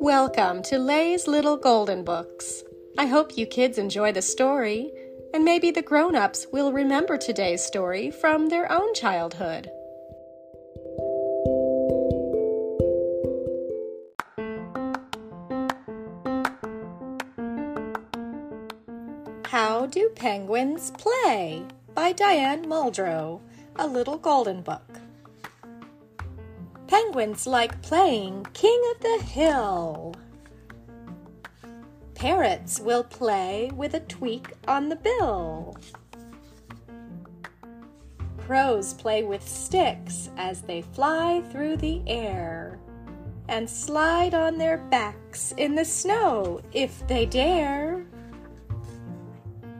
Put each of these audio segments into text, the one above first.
Welcome to Lay's Little Golden Books. I hope you kids enjoy the story, and maybe the grown ups will remember today's story from their own childhood. How Do Penguins Play? by Diane Muldrow, a little golden book. Penguins like playing King of the Hill. Parrots will play with a tweak on the bill. Crows play with sticks as they fly through the air and slide on their backs in the snow if they dare.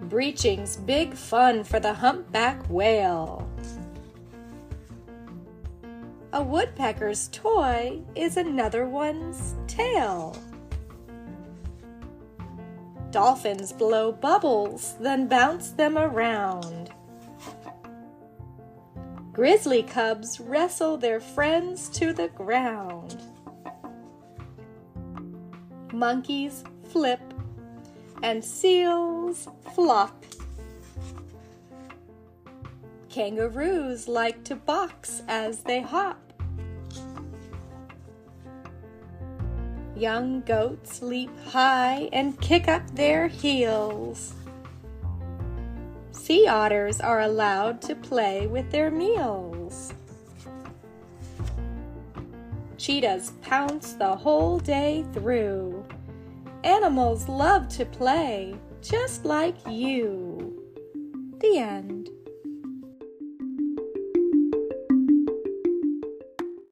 Breaching's big fun for the humpback whale. A woodpecker's toy is another one's tail. Dolphins blow bubbles, then bounce them around. Grizzly cubs wrestle their friends to the ground. Monkeys flip and seals flop. Kangaroos like to box as they hop. Young goats leap high and kick up their heels. Sea otters are allowed to play with their meals. Cheetahs pounce the whole day through. Animals love to play just like you. The end.